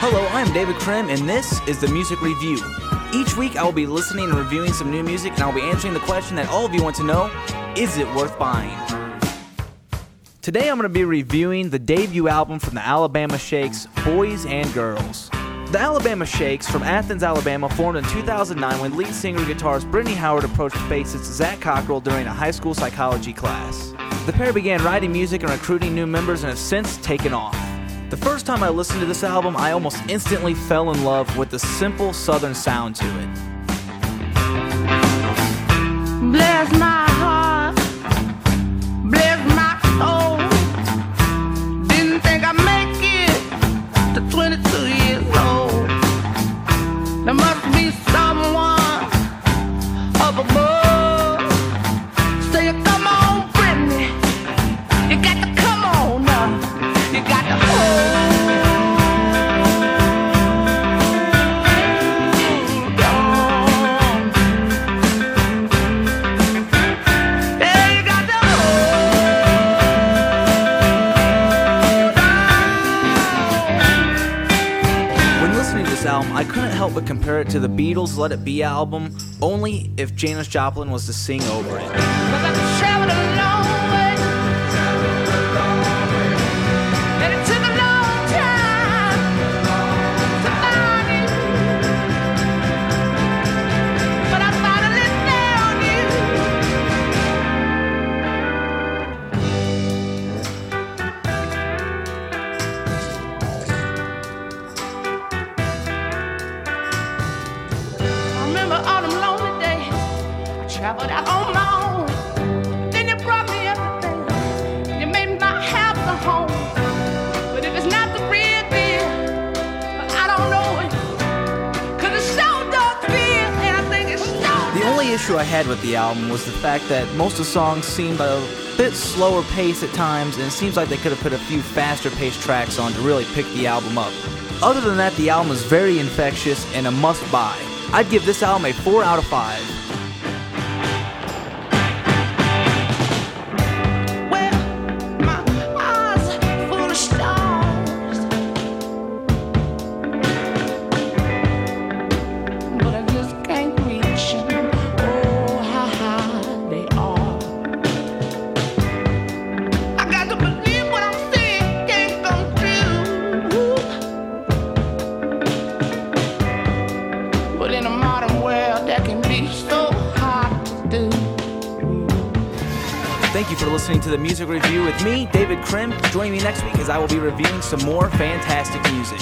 Hello, I'm David Krim, and this is the Music Review. Each week, I will be listening and reviewing some new music, and I'll be answering the question that all of you want to know is it worth buying? Today, I'm going to be reviewing the debut album from the Alabama Shakes, Boys and Girls. The Alabama Shakes from Athens, Alabama formed in 2009 when lead singer guitarist Brittany Howard approached bassist Zac Cockrell during a high school psychology class. The pair began writing music and recruiting new members and have since taken off. The first time I listened to this album, I almost instantly fell in love with the simple southern sound to it. Bless my heart, bless my soul. Didn't think I'd make it to 22 years old. There must be someone up above. Come on. You got to come on. You got to I couldn't help but compare it to the Beatles' Let It Be album, only if Janis Joplin was to sing over it. Traveled out on my own. Then you brought me everything. You made my a home. But if it's not the real deal, I don't know it. Cause it sure does feel, and I think it's sure The only issue I had with the album was the fact that most of the songs seemed a bit slower pace at times, and it seems like they could have put a few faster paced tracks on to really pick the album up. Other than that, the album is very infectious and a must buy. I'd give this album a 4 out of 5. But in a modern world, that can be so hard to do. Thank you for listening to the music review with me, David Krim. Join me next week as I will be reviewing some more fantastic music.